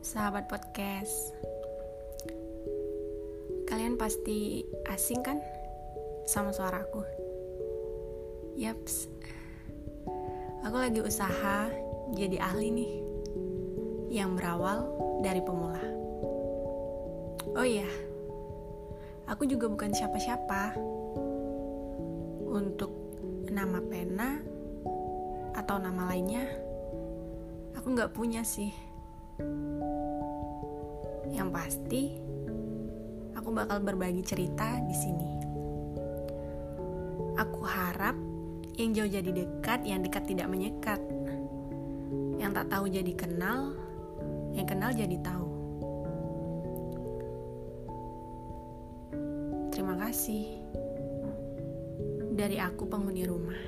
sahabat podcast. Kalian pasti asing kan sama suaraku? Yaps. Aku lagi usaha jadi ahli nih yang berawal dari pemula. Oh iya, aku juga bukan siapa-siapa untuk nama pena atau nama lainnya. Aku nggak punya sih. Yang pasti, aku bakal berbagi cerita di sini. Aku harap yang jauh jadi dekat, yang dekat tidak menyekat. Yang tak tahu jadi kenal, yang kenal jadi tahu. Terima kasih dari aku penghuni rumah.